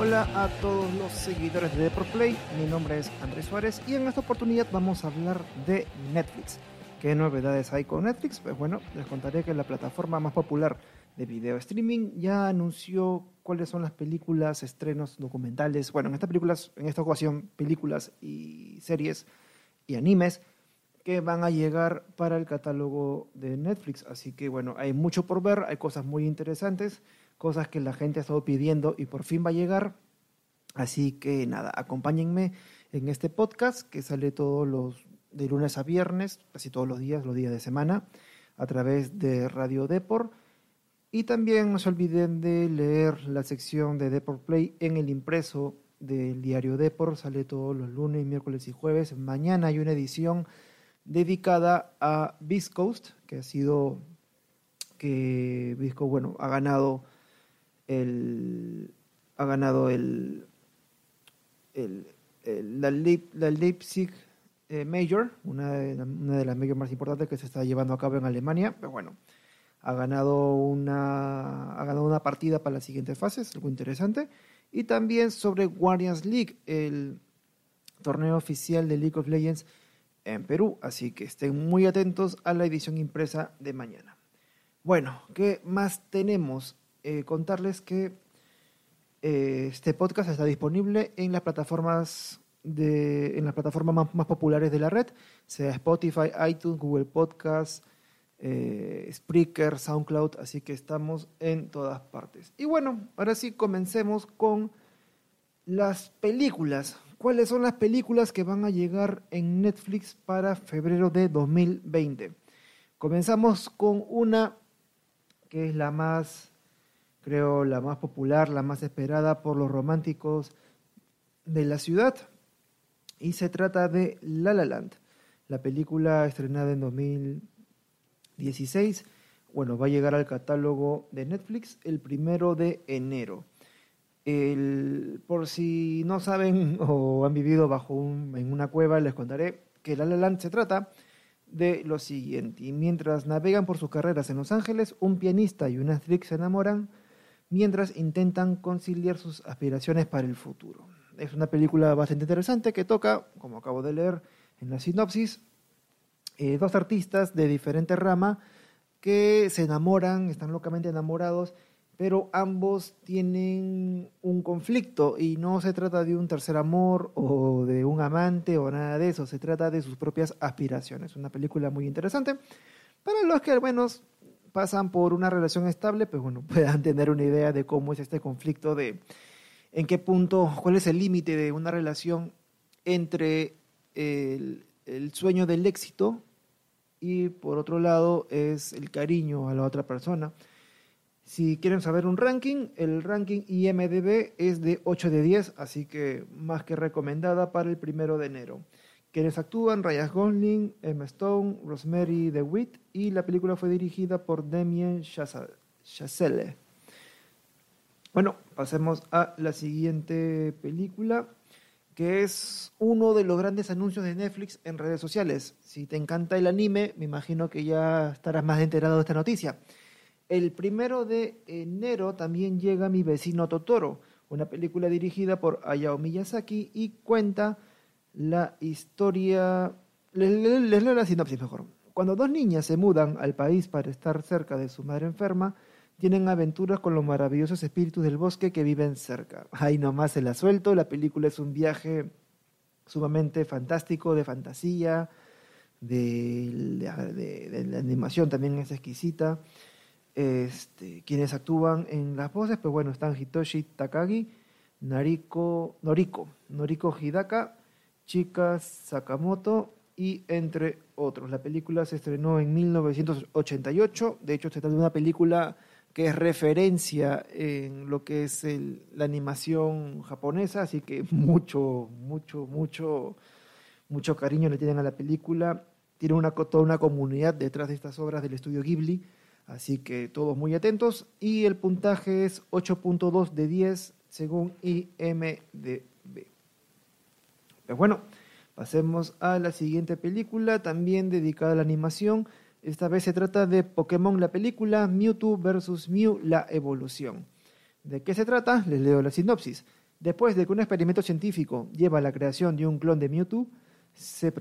Hola a todos los seguidores de Play, mi nombre es Andrés Suárez y en esta oportunidad vamos a hablar de Netflix. ¿Qué novedades hay con Netflix? Pues bueno, les contaré que la plataforma más popular de video streaming ya anunció cuáles son las películas, estrenos, documentales, bueno, en estas películas, en esta ocasión, películas y series y animes que van a llegar para el catálogo de Netflix. Así que bueno, hay mucho por ver, hay cosas muy interesantes cosas que la gente ha estado pidiendo y por fin va a llegar. Así que nada, acompáñenme en este podcast que sale todos los de lunes a viernes, casi todos los días, los días de semana, a través de Radio Deport. Y también no se olviden de leer la sección de Deport Play en el impreso del diario Deport, sale todos los lunes, miércoles y jueves. Mañana hay una edición dedicada a Beast que ha sido que Visco, bueno, ha ganado el, ha ganado el, el, la, Leipzig eh, Major, una de, una de las majors más importantes que se está llevando a cabo en Alemania. Pero bueno, ha ganado una, ha ganado una partida para las siguientes fases, algo interesante. Y también sobre Guardians League, el torneo oficial de League of Legends en Perú. Así que estén muy atentos a la edición impresa de mañana. Bueno, ¿qué más tenemos? Eh, contarles que eh, este podcast está disponible en las plataformas de, en las plataformas más, populares de la red, sea Spotify, iTunes, Google Podcasts, eh, Spreaker, SoundCloud, así que estamos en todas partes. Y bueno, ahora sí comencemos con las películas. ¿Cuáles son las películas que van a llegar en Netflix para febrero de 2020? Comenzamos con una que es la más creo la más popular, la más esperada por los románticos de la ciudad. Y se trata de La La Land, la película estrenada en 2016. Bueno, va a llegar al catálogo de Netflix el primero de enero. por si no saben o han vivido bajo en una cueva, les contaré que La La Land se trata de lo siguiente. Mientras navegan por sus carreras en Los Ángeles, un pianista y una actriz se enamoran mientras intentan conciliar sus aspiraciones para el futuro. Es una película bastante interesante que toca, como acabo de leer en la sinopsis, eh, dos artistas de diferente rama que se enamoran, están locamente enamorados, pero ambos tienen un conflicto y no se trata de un tercer amor o de un amante o nada de eso, se trata de sus propias aspiraciones. Una película muy interesante para los que al menos pasan por una relación estable, pues bueno, puedan tener una idea de cómo es este conflicto, de en qué punto, cuál es el límite de una relación entre el, sueño del éxito y por otro lado es el cariño a la otra persona. Si quieren saber un ranking, el ranking IMDB es de 8 de 10, así que más que recomendada para el primero de enero. Quienes actúan, Ryan Gosling, Emma Stone, Rosemary DeWitt y la película fue dirigida por Damien Chazelle. Bueno, pasemos a la siguiente película, que es uno de los grandes anuncios de Netflix en redes sociales. Si te encanta el anime, me imagino que ya estarás más enterado de esta noticia. El primero de enero también llega Mi vecino Totoro, una película dirigida por Hayao Miyazaki y cuenta la historia... Les, leo la sinopsis mejor. Cuando dos niñas se mudan al país para estar cerca de su madre enferma, tienen aventuras con los maravillosos espíritus del bosque que viven cerca. Ahí nomás se la suelto, la película es un viaje sumamente fantástico, de fantasía, de, de, la animación también es exquisita. Este, quienes actúan en las voces, pues bueno, están Hitoshi Takagi, Nariko, Noriko, Noriko Hidaka, Chicas Sakamoto y entre otros. La película se estrenó en 1988, de hecho se trata de una película que es referencia en lo que es la animación japonesa, así que mucho, mucho, mucho, mucho cariño le tienen a la película. Tiene toda una comunidad detrás de estas obras del estudio Ghibli, así que todos muy atentos. Y el puntaje es 8.2 de 10 según IMDb. Pues bueno, pasemos a la siguiente película, también dedicada a la animación. Esta vez se trata de Pokémon la película Mewtwo vs. Mew la evolución. ¿De qué se trata? Les leo la sinopsis. Después de que un experimento científico lleva a la creación de un clon de Mewtwo, se,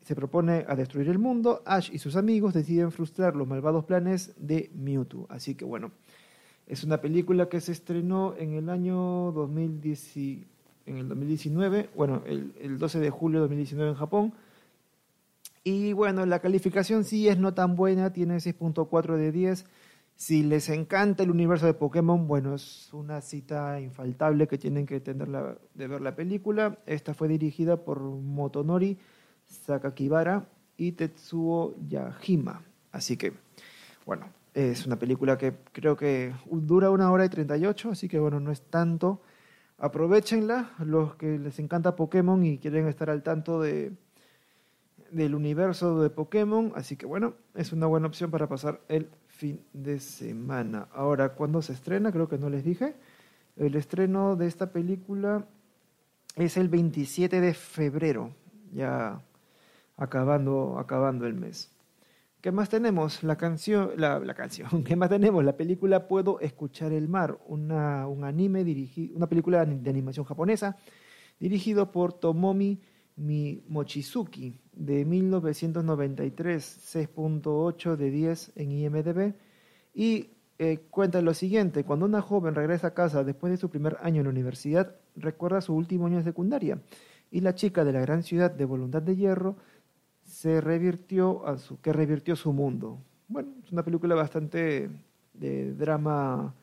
se propone a destruir el mundo, Ash y sus amigos deciden frustrar los malvados planes de Mewtwo. Así que bueno, es una película que se estrenó en el año 2010, en el 2019, bueno, el, el 12 de julio de 2019 en Japón. Y bueno, la calificación sí es no tan buena, tiene 6.4 de 10 si les encanta el universo de Pokémon, bueno, es una cita infaltable que tienen que tener de ver la película. Esta fue dirigida por Motonori Sakakibara y Tetsuo Yajima. Así que, bueno, es una película que creo que dura una hora y 38, así que bueno, no es tanto. Aprovechenla, los que les encanta Pokémon y quieren estar al tanto de, del universo de Pokémon. Así que bueno, es una buena opción para pasar el fin de semana. Ahora, ¿cuándo se estrena? Creo que no les dije. El estreno de esta película es el 27 de febrero, ya acabando, acabando el mes. ¿Qué más tenemos? La canción, la, canción. ¿Qué más tenemos? La película Puedo escuchar el mar, una, un anime dirigido, una película de animación japonesa dirigido por Tomomi mi Mochizuki de 1993, 6.8 de 10 en IMDB, y eh, cuenta lo siguiente, cuando una joven regresa a casa después de su primer año en la universidad, recuerda su último año de secundaria, y la chica de la gran ciudad de Voluntad de Hierro se revirtió a su, que revirtió su mundo. Bueno, es una película bastante de drama,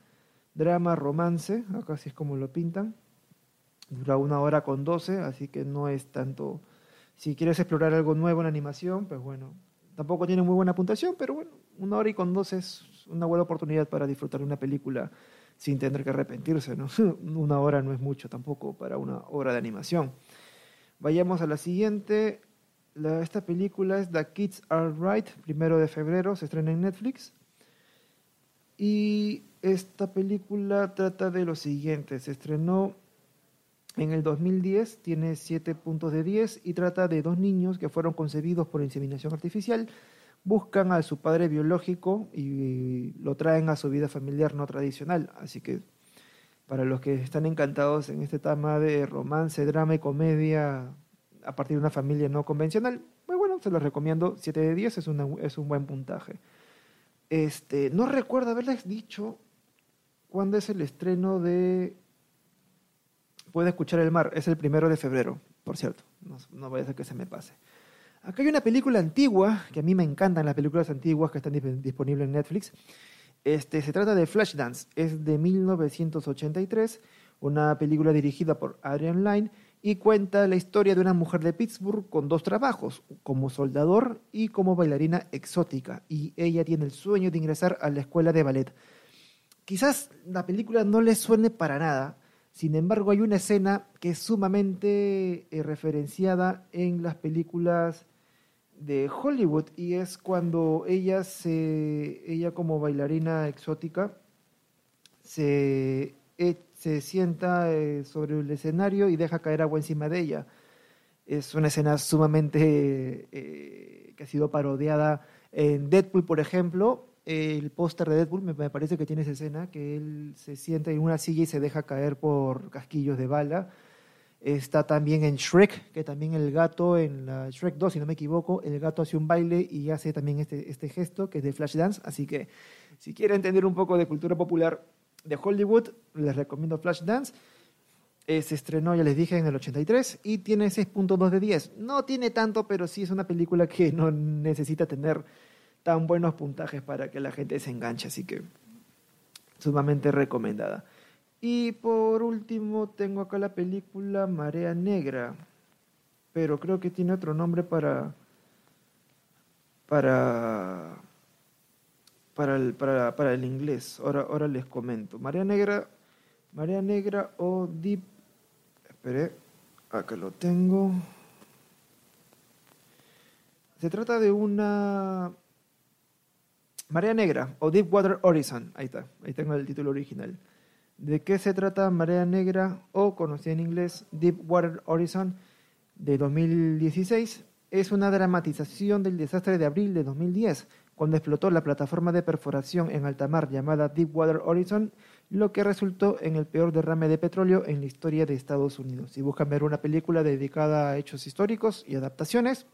drama, romance, acá así es como lo pintan. Dura una hora con doce, así que no es tanto... Si quieres explorar algo nuevo en animación, pues bueno, tampoco tiene muy buena puntuación, pero bueno, una hora y con doce es una buena oportunidad para disfrutar de una película sin tener que arrepentirse, ¿no? una hora no es mucho tampoco para una hora de animación. Vayamos a la siguiente. Esta película es The Kids Are Right, primero de febrero, se estrena en Netflix. Y esta película trata de lo siguiente, se estrenó en el 2010 tiene 7 puntos de 10 y trata de dos niños que fueron concebidos por inseminación artificial, buscan a su padre biológico y lo traen a su vida familiar no tradicional. Así que para los que están encantados en este tema de romance, drama y comedia a partir de una familia no convencional, pues bueno, se los recomiendo. 7 de 10 es, es un buen puntaje. Este, no recuerdo haberles dicho cuándo es el estreno de puede escuchar el mar. Es el primero de febrero, por cierto. No, no vaya a ser que se me pase. Acá hay una película antigua, que a mí me encantan las películas antiguas que están disponibles en Netflix. Este, se trata de Flashdance, es de 1983, una película dirigida por Adrian Lyne y cuenta la historia de una mujer de Pittsburgh con dos trabajos, como soldador y como bailarina exótica, y ella tiene el sueño de ingresar a la escuela de ballet. Quizás la película no le suene para nada, sin embargo, hay una escena que es sumamente eh, referenciada en las películas de Hollywood y es cuando ella se ella como bailarina exótica se, eh, se sienta eh, sobre el escenario y deja caer agua encima de ella. Es una escena sumamente que ha sido parodiada en Deadpool, por ejemplo, el póster de Deadpool me, parece que tiene esa escena, que él se sienta en una silla y se deja caer por casquillos de bala. Está también en Shrek, que también el gato, en Shrek 2, si no me equivoco, el gato hace un baile y hace también este, este gesto, que es de Flashdance. Así que si quieren entender un poco de cultura popular de Hollywood, les recomiendo Flashdance. Eh, se estrenó, ya les dije, en el 83 y tiene 6.2 de 10. No tiene tanto, pero sí es una película que no necesita tener tan buenos puntajes para que la gente se enganche, así que sumamente recomendada. Y por último tengo acá la película Marea Negra, pero creo que tiene otro nombre para para para el, para, para el inglés. Ahora, ahora les comento. Marea Negra, Marea Negra o Deep. Esperé, acá lo tengo. Se trata de una Marea Negra o Deepwater Horizon. Ahí está, ahí tengo el título original. ¿De qué se trata Marea Negra o conocida en inglés Deepwater Horizon de 2016? Es una dramatización del desastre de abril de 2010, cuando explotó la plataforma de perforación en alta mar llamada Deepwater Horizon, lo que resultó en el peor derrame de petróleo en la historia de Estados Unidos. Si buscan ver una película dedicada a hechos históricos y adaptaciones,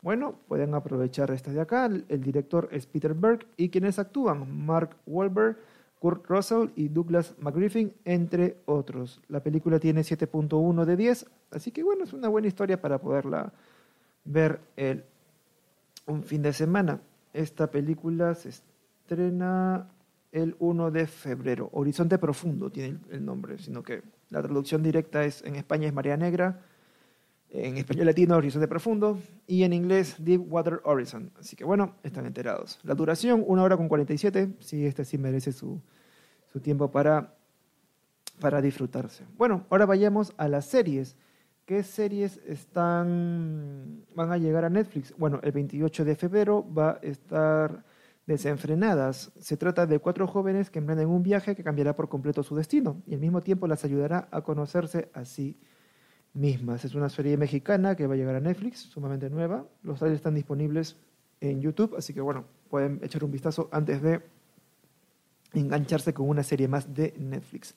bueno, pueden aprovechar esta de acá. El director es Peter Berg y quienes actúan, Mark Wahlberg, Kurt Russell y Douglas McGriffin, entre otros. La película tiene 7.1 de 10, así que bueno, es una buena historia para poderla ver el, un fin de semana. Esta película se estrena el 1 de febrero. Horizonte Profundo tiene el nombre, sino que la traducción directa es en España es María Negra en español latino Horizonte Profundo y en inglés Deep Water Horizon. Así que bueno, están enterados. La duración, una hora con 47, sí, este sí merece su, su tiempo para, para disfrutarse. Bueno, ahora vayamos a las series. ¿Qué series están, van a llegar a Netflix? Bueno, el 28 de febrero va a estar Desenfrenadas. Se trata de cuatro jóvenes que emprenden un viaje que cambiará por completo su destino y al mismo tiempo las ayudará a conocerse así mismas. Es una serie mexicana que va a llegar a Netflix, sumamente nueva. Los trailers están disponibles en YouTube, así que bueno, pueden echar un vistazo antes de engancharse con una serie más de Netflix.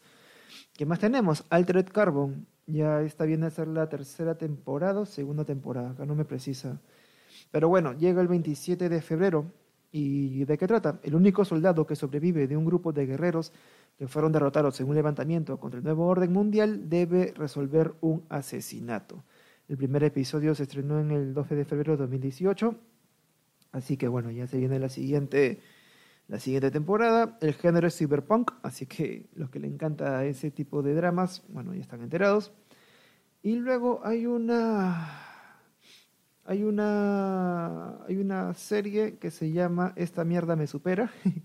¿Qué más tenemos? Altered Carbon. Ya está bien a ser la tercera temporada o segunda temporada, acá no me precisa. Pero bueno, llega el 27 de febrero. ¿Y de qué trata? El único soldado que sobrevive de un grupo de guerreros que fueron derrotados en un levantamiento contra el nuevo orden mundial, debe resolver un asesinato. El primer episodio se estrenó en el 12 de febrero de 2018, así que bueno, ya se viene la siguiente, la siguiente temporada. El género es cyberpunk, así que los que le encanta ese tipo de dramas, bueno, ya están enterados. Y luego hay una hay una hay una serie que se llama Esta mierda me supera.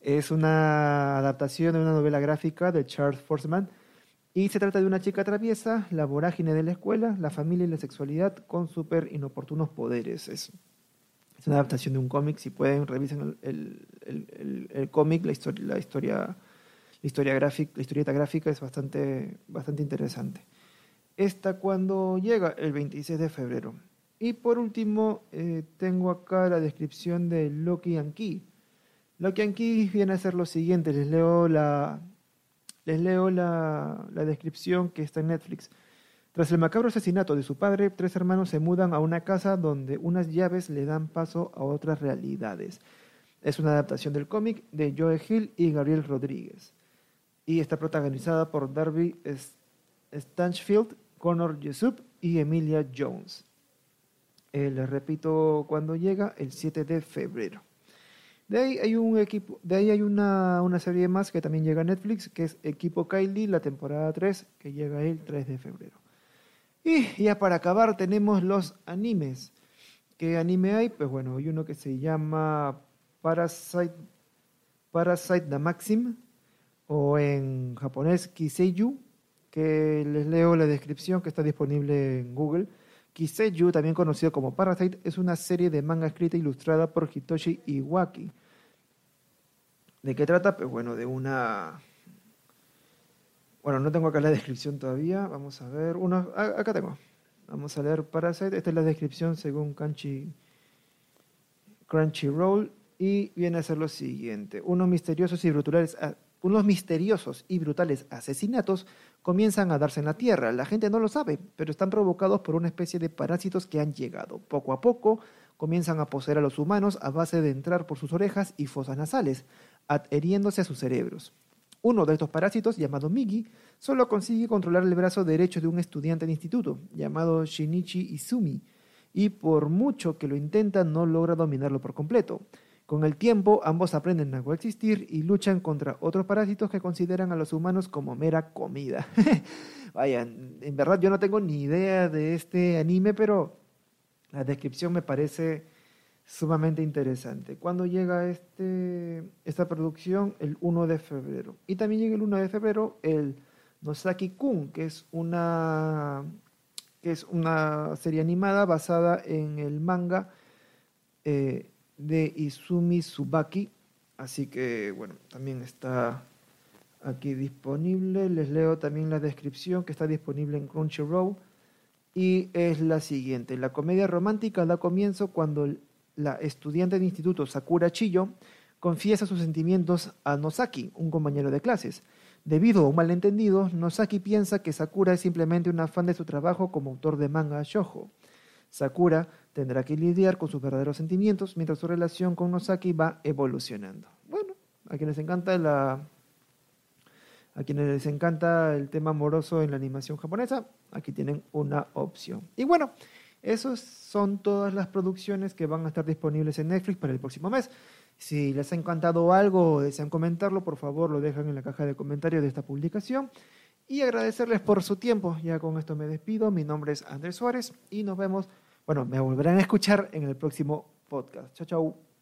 Es una adaptación de una novela gráfica de Charles Forsman y se trata de una chica traviesa, la vorágine de la escuela, la familia y la sexualidad con súper inoportunos poderes. Es, una adaptación de un cómic. Si pueden, revisen el, cómic, la historia, la historia, gráfica, la historieta gráfica es bastante, bastante interesante. Esta cuando llega el 26 de febrero. Y por último, eh, tengo acá la descripción de Loki and Key lo que aquí viene a ser lo siguiente, les leo la, les leo la descripción que está en Netflix. Tras el macabro asesinato de su padre, tres hermanos se mudan a una casa donde unas llaves le dan paso a otras realidades. Es una adaptación del cómic de Joe Hill y Gabriel Rodríguez. Y está protagonizada por Darby Stanchfield, Connor Jessup y Emilia Jones. Eh, les repito cuando llega, el 7 de febrero. De ahí hay un equipo, de ahí hay una, una, serie más que también llega a Netflix, que es Equipo Kylie, la temporada 3, que llega el 3 de febrero. Y ya para acabar tenemos los animes. ¿Qué anime hay? Pues bueno, hay uno que se llama Parasite, Parasite the Maxim, o en japonés Kiseiju, que les leo la descripción que está disponible en Google. Kiseju, también conocido como Parasite, es una serie de manga escrita e ilustrada por Hitoshi Iwaki. ¿De qué trata? Pues bueno, de una... Bueno, no tengo acá la descripción todavía. Vamos a ver. Uno... Acá tengo. Vamos a leer Parasite. Esta es la descripción según Crunchy... Crunchyroll. Y viene a ser lo siguiente. Unos misteriosos y brutales unos misteriosos y brutales asesinatos comienzan a darse en la Tierra. La gente no lo sabe, pero están provocados por una especie de parásitos que han llegado. Poco a poco comienzan a poseer a los humanos a base de entrar por sus orejas y fosas nasales, adheriéndose a sus cerebros. Uno de estos parásitos, llamado Migi, solo consigue controlar el brazo derecho de un estudiante de instituto, llamado Shinichi Izumi, y por mucho que lo intenta no logra dominarlo por completo. Con el tiempo, ambos aprenden a coexistir y luchan contra otros parásitos que consideran a los humanos como mera comida. Vaya, en verdad yo no tengo ni idea de este anime, pero la descripción me parece sumamente interesante. ¿Cuándo llega este, esta producción? El 1 de febrero. Y también llega el 1 de febrero el Nosaki Kun, que es una, que es una serie animada basada en el manga. Eh, de Izumi Subaki. Así que, bueno, también está aquí disponible. Les leo también la descripción que está disponible en Crunchyroll. Y es la siguiente. La comedia romántica da comienzo cuando la estudiante de instituto Sakura Chiyo confiesa sus sentimientos a Nosaki, un compañero de clases. Debido a un malentendido, Nosaki piensa que Sakura es simplemente un afán de su trabajo como autor de manga shoujo. Sakura tendrá que lidiar con sus verdaderos sentimientos mientras su relación con Nosaki va evolucionando. Bueno, a quienes encanta la a quienes les encanta el tema amoroso en la animación japonesa, aquí tienen una opción. Y bueno, esas son todas las producciones que van a estar disponibles en Netflix para el próximo mes. Si les ha encantado algo o desean comentarlo, por favor lo dejan en la caja de comentarios de esta publicación. Y agradecerles por su tiempo. Ya con esto me despido. Mi nombre es Andrés Suárez y nos vemos, bueno, me volverán a escuchar en el próximo podcast. Chao, chao.